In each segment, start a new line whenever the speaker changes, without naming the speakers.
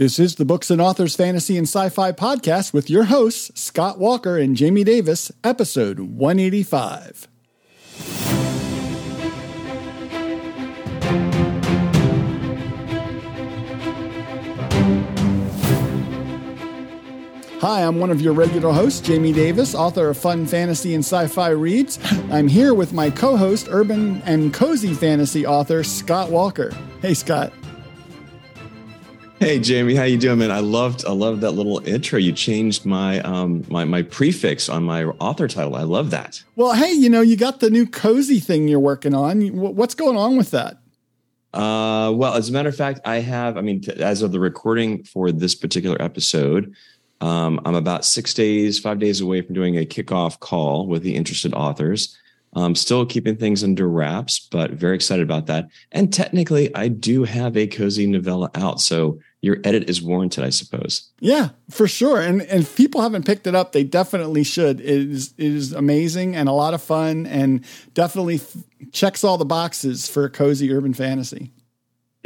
This is the Books and Authors Fantasy and Sci Fi podcast with your hosts, Scott Walker and Jamie Davis, episode 185. Hi, I'm one of your regular hosts, Jamie Davis, author of Fun Fantasy and Sci Fi Reads. I'm here with my co host, urban and cozy fantasy author, Scott Walker. Hey, Scott.
Hey Jamie, how you doing, man? I loved I loved that little intro. You changed my um my my prefix on my author title. I love that.
Well, hey, you know, you got the new cozy thing you're working on. What's going on with that?
Uh, well, as a matter of fact, I have. I mean, as of the recording for this particular episode, um, I'm about six days, five days away from doing a kickoff call with the interested authors. I'm still keeping things under wraps, but very excited about that. And technically, I do have a cozy novella out. So your edit is warranted, I suppose.
Yeah, for sure. And, and if people haven't picked it up, they definitely should. It is, it is amazing and a lot of fun and definitely f- checks all the boxes for a cozy urban fantasy.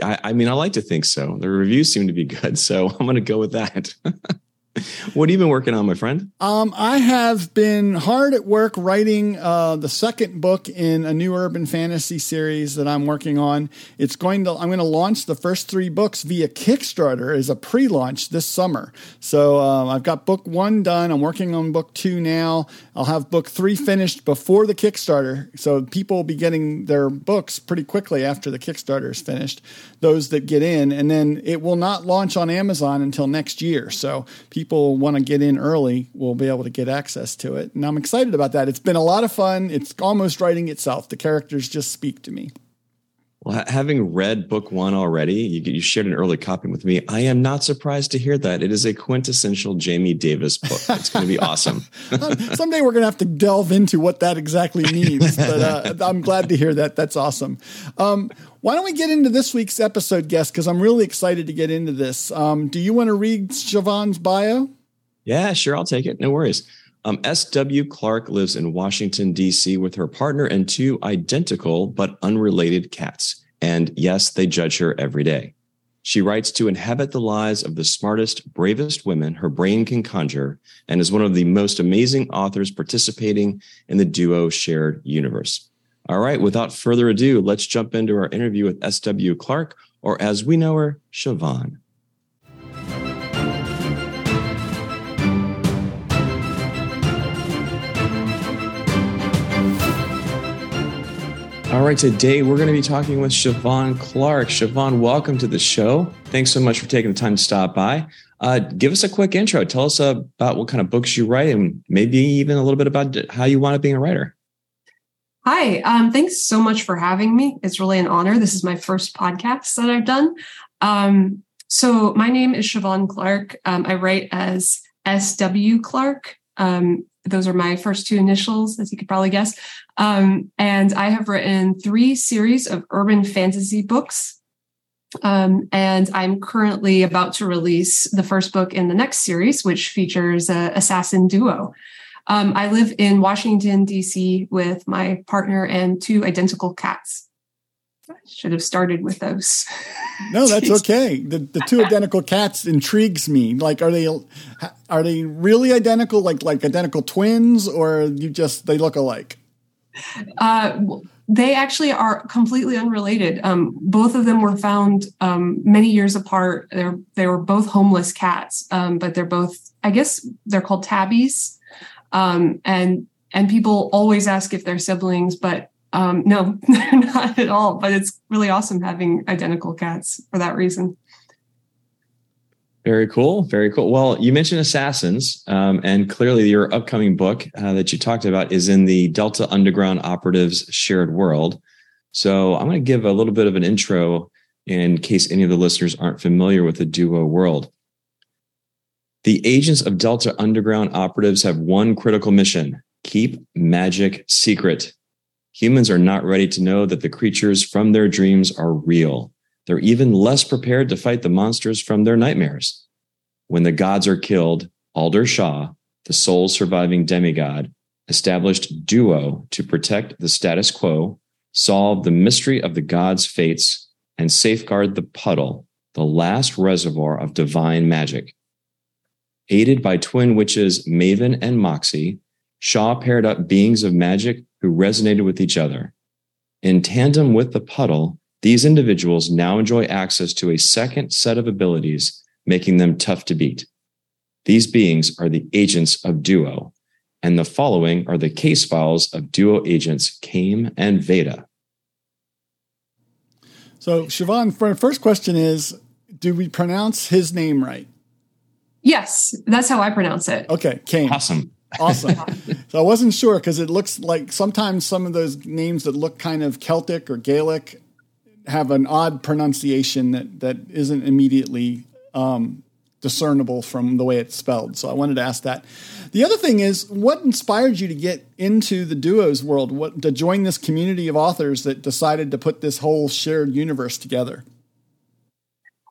I, I mean, I like to think so. The reviews seem to be good. So I'm going to go with that. what have you been working on, my friend?
Um, I have been hard at work writing uh, the second book in a new urban fantasy series that I'm working on. It's going to I'm going to launch the first three books via Kickstarter as a pre-launch this summer. So uh, I've got book one done. I'm working on book two now. I'll have book three finished before the Kickstarter, so people will be getting their books pretty quickly after the Kickstarter is finished. Those that get in, and then it will not launch on Amazon until next year. So people people want to get in early will be able to get access to it. And I'm excited about that. It's been a lot of fun. It's almost writing itself. The characters just speak to me.
Well, having read book one already, you, you, shared an early copy with me. I am not surprised to hear that. It is a quintessential Jamie Davis book. It's going to be awesome.
Someday we're going to have to delve into what that exactly means. But uh, I'm glad to hear that. That's awesome. Um, why don't we get into this week's episode guest? Because I'm really excited to get into this. Um, do you want to read Shavonne's bio?
Yeah, sure. I'll take it. No worries. Um, S.W. Clarke lives in Washington, D.C. with her partner and two identical but unrelated cats. And yes, they judge her every day. She writes to inhabit the lives of the smartest, bravest women her brain can conjure and is one of the most amazing authors participating in the duo shared universe. All right, without further ado, let's jump into our interview with S.W. Clarke, or as we know her, Shavonne. All right, today we're going to be talking with Shavonne Clark. Shavonne, welcome to the show. Thanks so much for taking the time to stop by. Uh, give us a quick intro. Tell us about what kind of books you write and maybe even a little bit about how you wound up being a writer.
Hi, um, thanks so much for having me. It's really an honor. This is my first podcast that I've done. Um, so, my name is Shavonne Clark. Um, I write as S.W. Clarke. Um, those are my first two initials, as you could probably guess. Um, and I have written three series of urban fantasy books. Um, and I'm currently about to release the first book in the next series, which features a assassin duo. Um, I live in Washington, D.C. with my partner and two identical cats. I should have started with those.
No, that's okay. The the two identical cats intrigues me. Like, are they are they really identical? Like like identical twins, or you just they look alike?
Uh, they actually are completely unrelated. Um, both of them were found um, many years apart. They're they were both homeless cats, um, but they're both I guess they're called tabbies, um, and and people always ask if they're siblings, but um, no, not at all. But it's really awesome having identical cats for that reason.
Very cool. Very cool. Well, you mentioned Assassins, um, and clearly your upcoming book uh, that you talked about is in the Delta Underground Operatives Shared World. So I'm going to give a little bit of an intro in case any of the listeners aren't familiar with the duo world. The agents of Delta Underground Operatives have one critical mission keep magic secret. Humans are not ready to know that the creatures from their dreams are real. They're even less prepared to fight the monsters from their nightmares. When the gods are killed, Alder Shah, the sole surviving demigod, established Duo to protect the status quo, solve the mystery of the gods' fates, and safeguard the puddle, the last reservoir of divine magic. Aided by twin witches Maven and Moxie, Shaw paired up beings of magic who resonated with each other. In tandem with the puddle, these individuals now enjoy access to a second set of abilities, making them tough to beat. These beings are the agents of Duo, and the following are the case files of Duo agents Kame and Veda.
So, Shavonne, for the first question is Do we pronounce his name right?
Yes, that's how I pronounce it.
Okay, Kame.
Awesome.
Awesome. so I wasn't sure because it looks like sometimes some of those names that look kind of Celtic or Gaelic have an odd pronunciation that, that isn't immediately um, discernible from the way it's spelled. So I wanted to ask that. The other thing is, what inspired you to get into the duos world? What to join this community of authors that decided to put this whole shared universe together?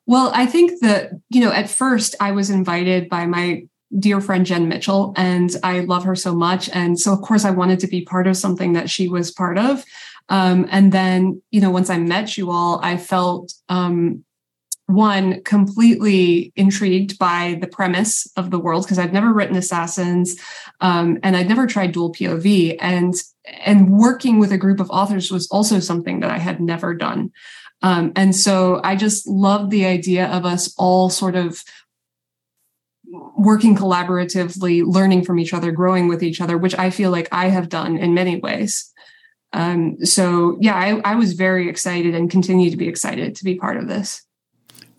Well, I think that you know, at first I was invited by my dear friend Jen Mitchell, and I love her so much, and so of course I wanted to be part of something that she was part of. Um, and then, you know, once I met you all, I felt um, one completely intrigued by the premise of the world because I'd never written Assassins, um, and I'd never tried dual POV, and and working with a group of authors was also something that I had never done. Um, and so I just loved the idea of us all sort of working collaboratively, learning from each other, growing with each other, which I feel like I have done in many ways. Um, so yeah, I, I was very excited and continue to be excited to be part of this.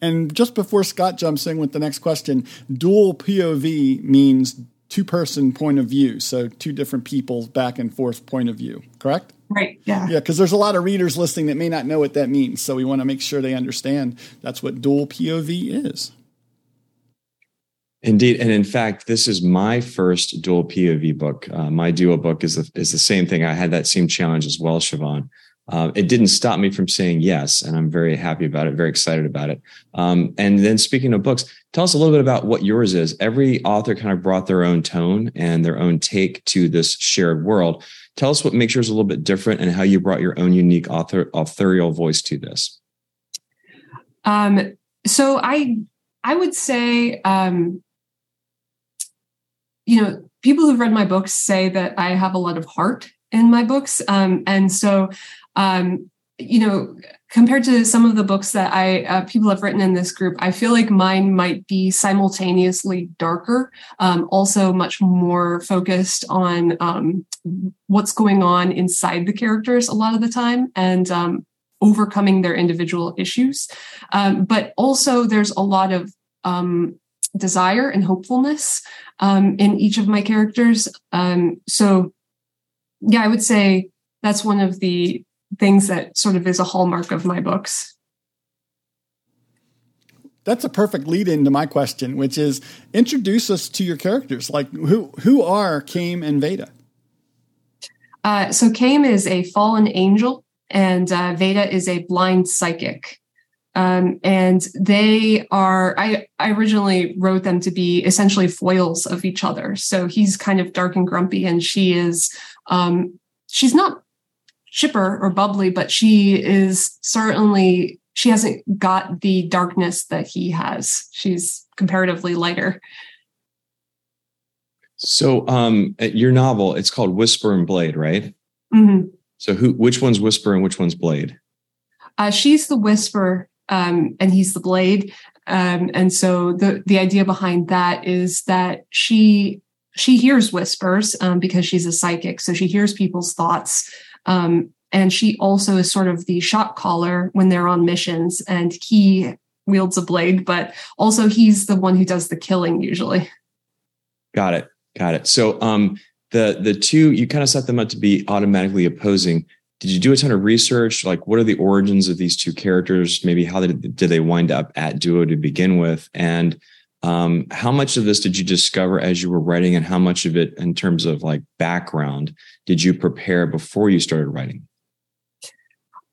And just before Scott jumps in with the next question, dual POV means two person point of view. So two different people's back and forth point of view, correct?
Right. Yeah.
Yeah, because there's a lot of readers listening that may not know what that means. So we want to make sure they understand that's what dual POV is.
Indeed, and in fact, this is my first dual POV book. Uh, my duo book is the, is the same thing. I had that same challenge as well, Shavonne. Uh, it didn't stop me from saying yes, and I'm very happy about it, very excited about it. Um, and then, speaking of books, tell us a little bit about what yours is. Every author kind of brought their own tone and their own take to this shared world. Tell us what makes yours a little bit different, and how you brought your own unique author authorial voice to this.
Um, so I I would say um, you know, people who've read my books say that I have a lot of heart in my books. Um, and so, um, you know, compared to some of the books that I uh, people have written in this group, I feel like mine might be simultaneously darker, um, also much more focused on um, what's going on inside the characters a lot of the time, and um, overcoming their individual issues. Um, but also, there's a lot of um, desire and hopefulness um, in each of my characters. Um, so, yeah, I would say that's one of the things that sort of is a hallmark of my books.
That's a perfect lead into my question, which is introduce us to your characters. Like who who are Kame and Veda?
Uh, so Kame is a fallen angel, and uh, Veda is a blind psychic. Um, and they are, I, I originally wrote them to be essentially foils of each other. So he's kind of dark and grumpy, and she is, um, she's not chipper or bubbly, but she is certainly, she hasn't got the darkness that he has. She's comparatively lighter.
So, um, your novel, it's called Whisper and Blade, right?
Mm-hmm.
So, who, which one's Whisper and which one's Blade?
Uh, she's the Whisper, um, and he's the blade. Um, and so the the idea behind that is that she she hears whispers um, because she's a psychic, so she hears people's thoughts. Um, and she also is sort of the shot caller when they're on missions, and he wields a blade, but also he's the one who does the killing usually.
Got it. Got it. So um, the the two you kind of set them up to be automatically opposing did you do a ton of research? Like what are the origins of these two characters? Maybe how did, did they wind up at duo to begin with? And um, how much of this did you discover as you were writing and how much of it in terms of like background did you prepare before you started writing?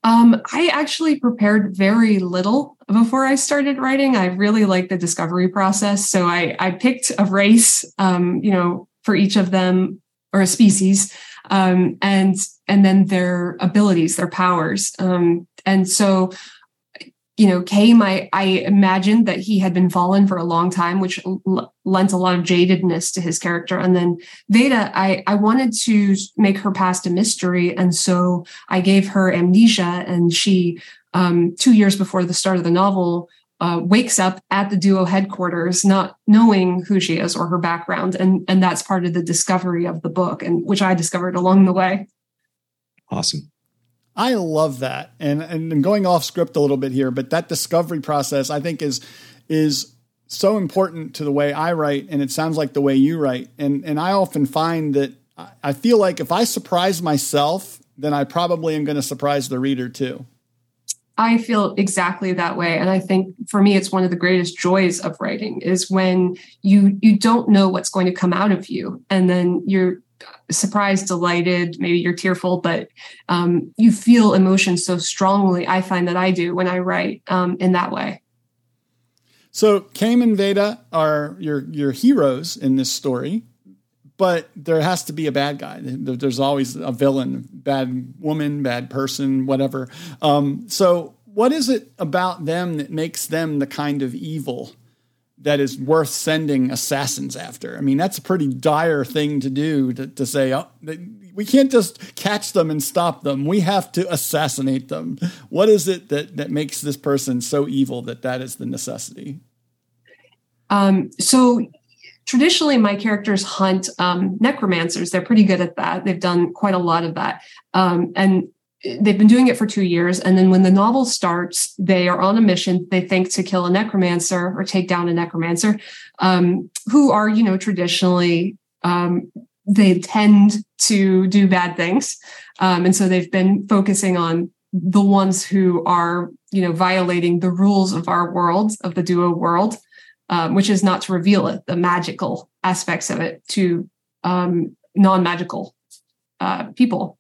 Um, I actually prepared very little before I started writing. I really like the discovery process. So I, I picked a race, um, you know, for each of them or a species um, and and then their abilities, their powers. Um, and so, you know, I, I imagined that he had been fallen for a long time, which l- lent a lot of jadedness to his character. And then Veda, I, I wanted to make her past a mystery. And so I gave her amnesia and she, um, two years before the start of the novel, uh, wakes up at the duo headquarters, not knowing who she is or her background, and and that's part of the discovery of the book, and which I discovered along the way.
Awesome.
I love that, and and I'm going off script a little bit here, but that discovery process I think is is so important to the way I write, and it sounds like the way you write, and and I often find that I feel like if I surprise myself, then I probably am going to surprise the reader too.
I feel exactly that way. And I think for me, it's one of the greatest joys of writing is when you you don't know what's going to come out of you. And then you're surprised, delighted, maybe you're tearful, but um, you feel emotion so strongly. I find that I do when I write um, in that way.
So Kame and Veda are your your heroes in this story but there has to be a bad guy. There's always a villain, bad woman, bad person, whatever. Um, so, what is it about them that makes them the kind of evil that is worth sending assassins after? I mean, that's a pretty dire thing to do to, to say, oh, we can't just catch them and stop them. We have to assassinate them. What is it that, that makes this person so evil that that is the necessity?
Um, so traditionally my characters hunt um, necromancers. They're pretty good at that. They've done quite a lot of that. Um, and they've been doing it for two years. And then when the novel starts they are on a mission. They think to kill a necromancer or take down a necromancer um, who are you know traditionally um, they tend to do bad things. Um, and so they've been focusing on the ones who are you know violating the rules of our world of the duo world um, which is not to reveal it, the magical aspects of it to um, non magical uh, people.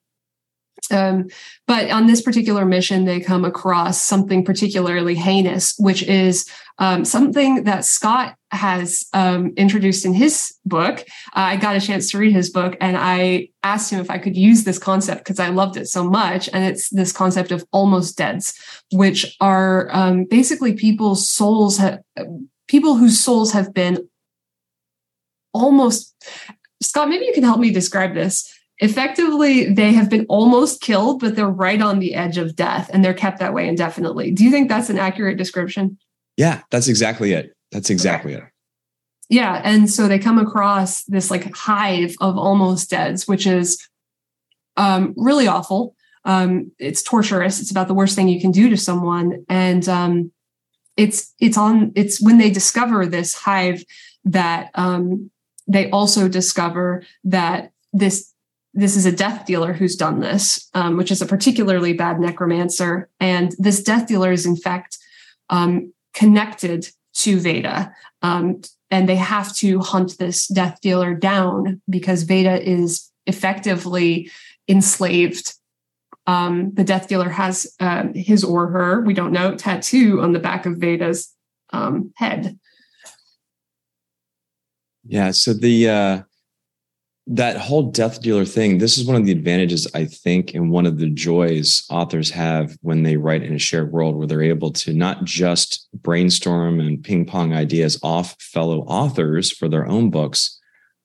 Um, but on this particular mission, they come across something particularly heinous, which is um, something that Scott has um, introduced in his book. Uh, I got a chance to read his book and I asked him if I could use this concept because I loved it so much. And it's this concept of almost deads, which are um, basically people's souls have people whose souls have been almost Scott, maybe you can help me describe this. Effectively, they have been almost killed, but they're right on the edge of death and they're kept that way indefinitely. Do you think that's an accurate description?
Yeah, that's exactly it. That's exactly okay. it.
Yeah. And so they come across this like hive of almost deads, which is um, really awful. Um, it's torturous. It's about the worst thing you can do to someone. And um, it's it's on it's when they discover this hive that um, they also discover that this this is a death dealer who's done this, um, which is a particularly bad necromancer, and this death dealer is in fact um, connected to Veda, um, and they have to hunt this death dealer down because Veda is effectively enslaved um, the death dealer has uh, his or her, we don't know, tattoo on the back of Veda's um, head.
Yeah. So the uh, that whole death dealer thing. This is one of the advantages I think, and one of the joys authors have when they write in a shared world, where they're able to not just brainstorm and ping pong ideas off fellow authors for their own books,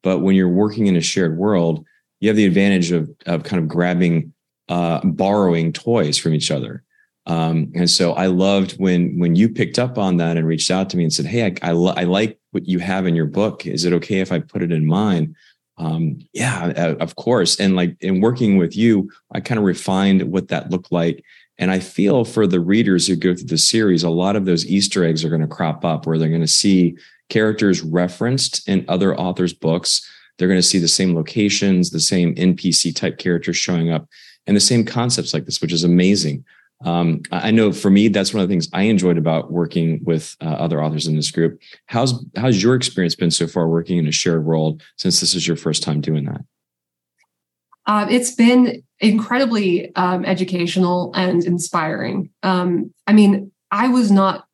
but when you're working in a shared world, you have the advantage of of kind of grabbing uh, borrowing toys from each other. Um, and so I loved when when you picked up on that and reached out to me and said, "Hey, I I, I like what you have in your book. Is it okay if I put it in mine?" Um, yeah, uh, of course. And like in working with you, I kind of refined what that looked like. And I feel for the readers who go through the series, a lot of those Easter eggs are going to crop up where they're going to see characters referenced in other authors' books. They're going to see the same locations, the same NPC type characters showing up and the same concepts like this, which is amazing. Um, I know for me, that's one of the things I enjoyed about working with uh, other authors in this group. How's how's your experience been so far working in a shared world since this is your first time doing that?
Uh, it's been incredibly um, educational and inspiring. Um, I mean, I was not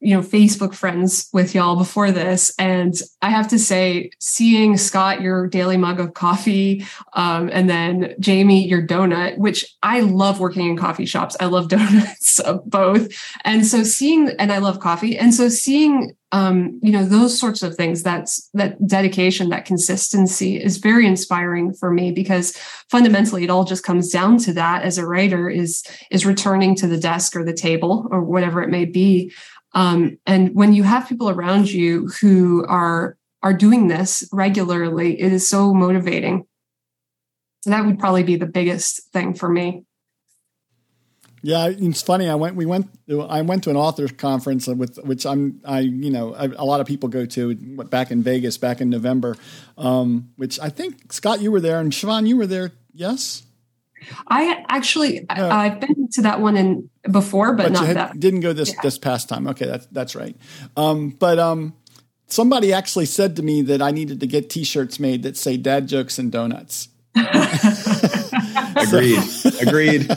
you know facebook friends with y'all before this. And i have to say seeing scott your daily mug of coffee um, and then jamie your donut which i love working in coffee shops. I love donuts both. And so seeing and i love coffee. And so seeing um, you know those sorts of things that's that dedication that consistency is very inspiring for me because fundamentally it all just comes down to that as a writer is is returning to the desk or the table or whatever it may be um, and when you have people around you who are are doing this regularly, it is so motivating. So that would probably be the biggest thing for me.
Yeah, it's funny. I went. We went. I went to an authors conference with which I'm. I you know I, a lot of people go to back in Vegas back in November, um, which I think Scott you were there and Shavonne you were there. Yes.
I actually uh, I've been to that one in before, but, but not had, that.
Didn't go this yeah. this past time. Okay, that's that's right. Um, but um, somebody actually said to me that I needed to get T-shirts made that say "Dad jokes and donuts."
Agreed. Agreed.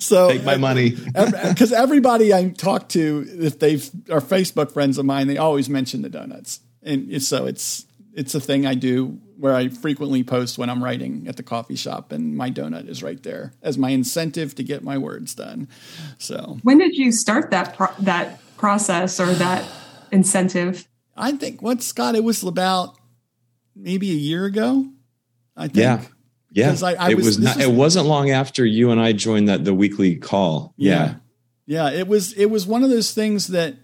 So
take my money
because everybody I talk to, if they've are Facebook friends of mine, they always mention the donuts, and so it's it's a thing I do where I frequently post when I'm writing at the coffee shop, and my donut is right there as my incentive to get my words done. So,
when did you start that pro- that process or that incentive?
I think what Scott, it was about maybe a year ago. I think.
Yeah. Yeah, I, I it was, was not. Was, it wasn't long after you and I joined that the weekly call. Yeah.
yeah, yeah. It was. It was one of those things that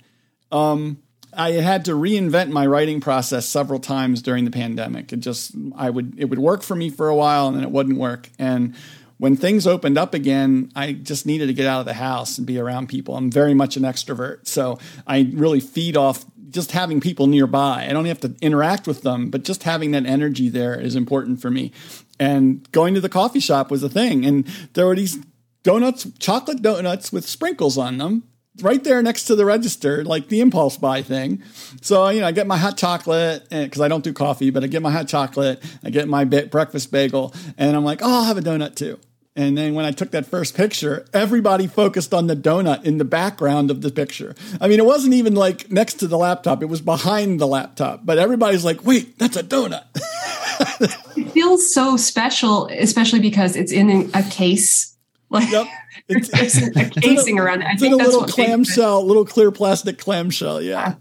um, I had to reinvent my writing process several times during the pandemic. It just I would it would work for me for a while and then it wouldn't work. And when things opened up again, I just needed to get out of the house and be around people. I'm very much an extrovert, so I really feed off just having people nearby. I don't have to interact with them, but just having that energy there is important for me. And going to the coffee shop was a thing, and there were these donuts, chocolate donuts with sprinkles on them right there next to the register, like the impulse buy thing. So, you know, I get my hot chocolate because I don't do coffee, but I get my hot chocolate, I get my breakfast bagel, and I'm like, oh, I'll have a donut too. And then when I took that first picture, everybody focused on the donut in the background of the picture. I mean, it wasn't even like next to the laptop, it was behind the laptop. But everybody's like, wait, that's a donut.
it feels so special, especially because it's in a case. Like, yep. It's, it's a casing
a,
around it. I
think a little clamshell, little clear plastic clamshell. Yeah.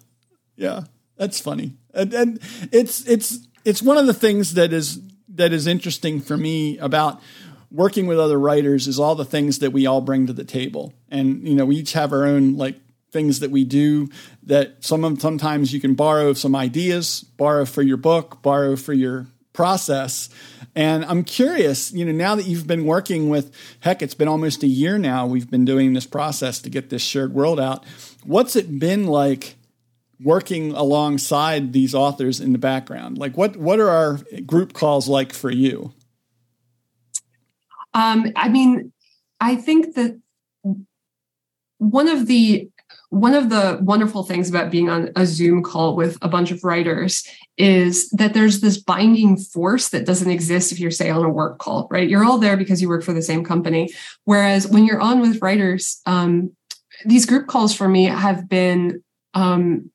yeah. That's funny. And, and it's, it's, it's one of the things that is, that is interesting for me about working with other writers is all the things that we all bring to the table. And, you know, we each have our own like things that we do that some of sometimes you can borrow some ideas, borrow for your book, borrow for your process. And I'm curious, you know, now that you've been working with, heck, it's been almost a year now, we've been doing this process to get this shared world out. What's it been like working alongside these authors in the background? Like, what, what are our group calls like for you?
Um, I mean, I think that one of the one of the wonderful things about being on a Zoom call with a bunch of writers is that there's this binding force that doesn't exist if you're, say, on a work call, right? You're all there because you work for the same company. Whereas when you're on with writers, um, these group calls for me have been um,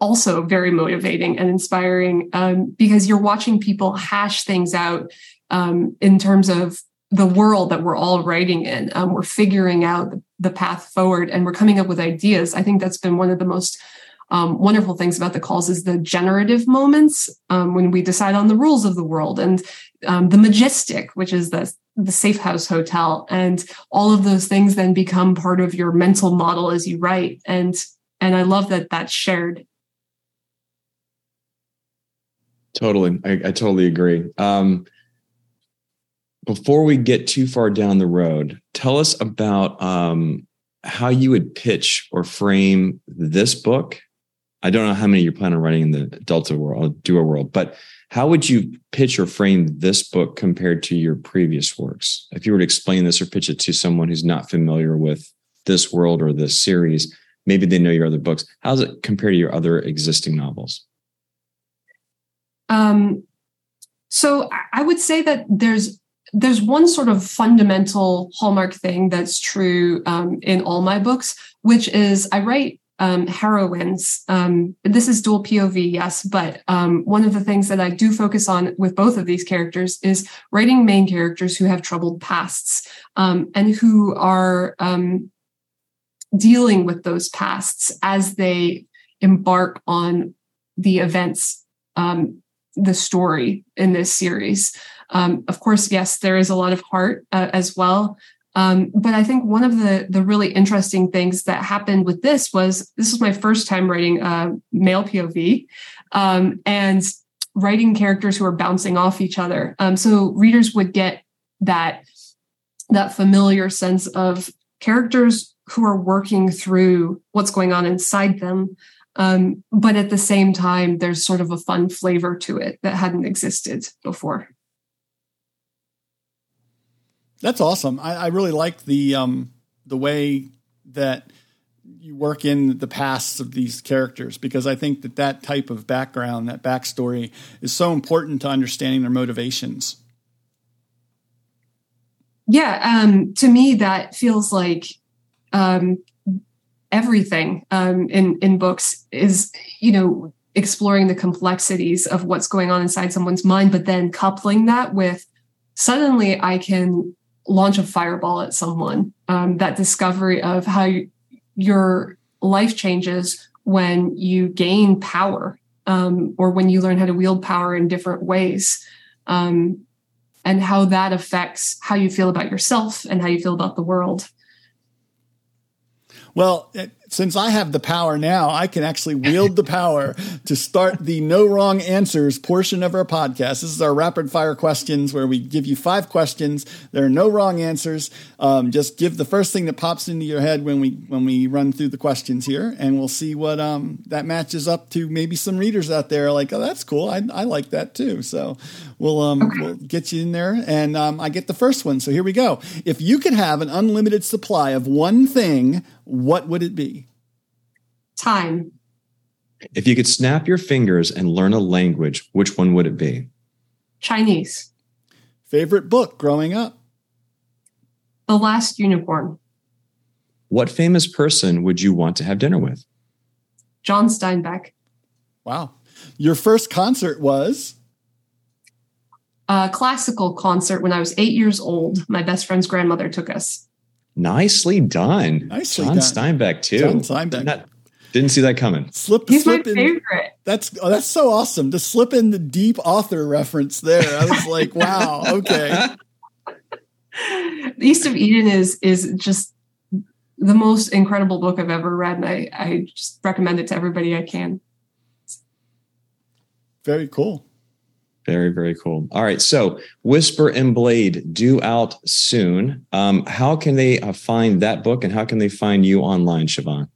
also very motivating and inspiring um, because you're watching people hash things out um, in terms of the world that we're all writing in. Um, we're figuring out the, path forward and we're coming up with ideas. I think that's been one of the most um, wonderful things about the calls is the generative moments um, when we decide on the rules of the world and um, the majestic, which is the the safe house hotel, and all of those things then become part of your mental model as you write. And and I love that that's shared.
Totally, I, I totally agree. Um, before we get too far down the road, tell us about um, how you would pitch or frame this book. I don't know how many you're planning on writing in the Delta world, Duo world, but how would you pitch or frame this book compared to your previous works? If you were to explain this or pitch it to someone who's not familiar with this world or this series, maybe they know your other books. How does it compare to your other existing novels?
Um, so I would say that there's there's one sort of fundamental hallmark thing that's true um, in all my books, which is I write um, heroines. Um, this is dual POV, yes, but um, one of the things that I do focus on with both of these characters is writing main characters who have troubled pasts um, and who are um, dealing with those pasts as they embark on the events, the story in this series. Of course, yes, there is a lot of heart uh, as well. Um, but I think one of the the really interesting things that happened with this was this was my first time writing a male POV um, and writing characters who are bouncing off each other. Um, so readers would get that that familiar sense of characters who are working through what's going on inside them. Um, but at the same time, there's sort of a fun flavor to it that hadn't existed before.
That's awesome. I, I really like the um, the way that you work in the pasts of these characters because I think that that type of background, that backstory, is so important to understanding their motivations.
Yeah, um, to me, that feels like um, everything um, in in books is you know exploring the complexities of what's going on inside someone's mind, but then coupling that with suddenly I can launch a fireball at someone. Um, that discovery of how you, your life changes when you gain power um, or when you learn how to wield power in different ways. Um, and how that affects how you feel about yourself and how you feel about the world.
Well, since I have the power now, I can actually wield the power to start the no wrong answers portion of our podcast. This is our rapid fire questions where we give you five questions. There are no wrong answers. Um, just give the first thing that pops into your head when we when we run through the questions here, and we'll see what um, that matches up to. Maybe some readers out there are like, oh, that's cool. I, I like that too. So we'll um, okay. we'll get you in there, and um, I get the first one. So here we go. If you could have an unlimited supply of one thing, what would it be?
Time.
If you could snap your fingers and learn a language, which one would it be?
Chinese.
Favorite book growing up?
The Last Unicorn.
What famous person would you want to have dinner with?
John Steinbeck.
Wow. Your first concert was?
A classical concert when I was eight years old. My best friend's grandmother took us.
Nicely done.
Nicely
John
done.
Steinbeck too.
John Steinbeck.
Did not, didn't see that coming.
Slip,
He's
slip
my
in,
favorite.
That's oh, that's so awesome to slip in the deep author reference there. I was like, wow, okay.
the East of Eden is is just the most incredible book I've ever read, and I I just recommend it to everybody I can.
Very cool.
Very, very cool. All right. So, Whisper and Blade due out soon. Um, how can they uh, find that book and how can they find you online, Shavonne?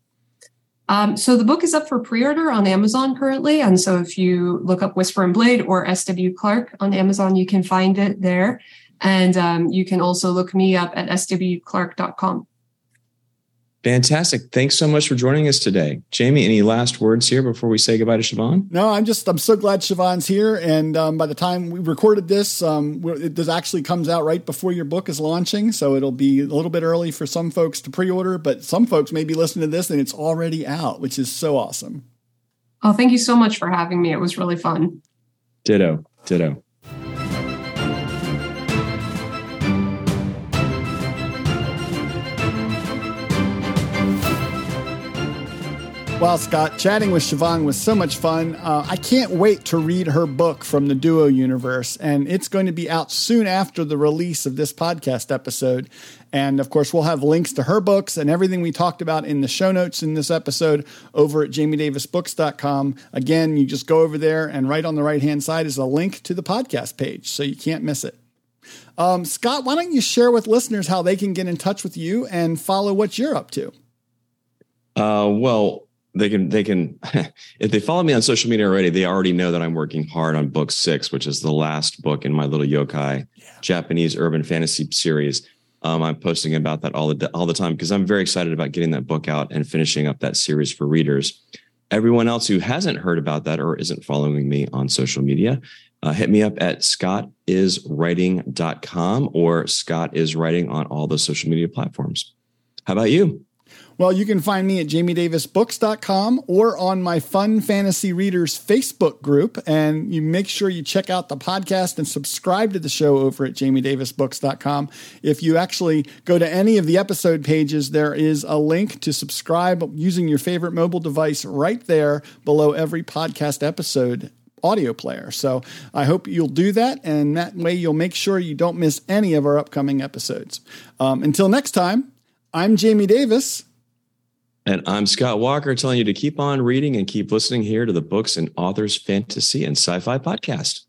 Um, so, the book is up for pre order on Amazon currently. And so, if you look up Whisper and Blade or S.W. Clarke on Amazon, you can find it there. And um, you can also look me up at swclarke.com.
Fantastic. Thanks so much for joining us today. Jamie, any last words here before we say goodbye to Shavonne?
No, I'm just, I'm so glad Shavonne's here. And um, by the time we recorded this, um, it does actually comes out right before your book is launching. So it'll be a little bit early for some folks to pre order, but some folks may be listening to this and it's already out, which is so awesome.
Oh, thank you so much for having me. It was really fun.
Ditto. Ditto.
Well, Scott, chatting with Shavonne was so much fun. Uh, I can't wait to read her book from the Duo universe, and it's going to be out soon after the release of this podcast episode. And of course, we'll have links to her books and everything we talked about in the show notes in this episode over at jamiedavisbooks.com. Again, you just go over there, and right on the right hand side is a link to the podcast page, so you can't miss it. Um, Scott, why don't you share with listeners how they can get in touch with you and follow what you're up to?
Uh, well, they can they can if they follow me on social media already they already know that i'm working hard on book six which is the last book in my little yokai yeah. japanese urban fantasy series. Um, i'm posting about that all the all the time because i'm very excited about getting that book out and finishing up that series for readers. Everyone else who hasn't heard about that or isn't following me on social media uh, hit me up at scottiswriting.com or scott is writing on all the social media platforms. How about you
Well, you can find me at jamiedavisbooks.com or on my Fun Fantasy Readers Facebook group. And you make sure you check out the podcast and subscribe to the show over at jamiedavisbooks.com. If you actually go to any of the episode pages, there is a link to subscribe using your favorite mobile device right there below every podcast episode audio player. So I hope you'll do that, and that way you'll make sure you don't miss any of our upcoming episodes. Um, until next time, I'm Jamie Davis.
And I'm Scott Walker telling you to keep on reading and keep listening here to the Books and Authors Fantasy and Sci Fi Podcast.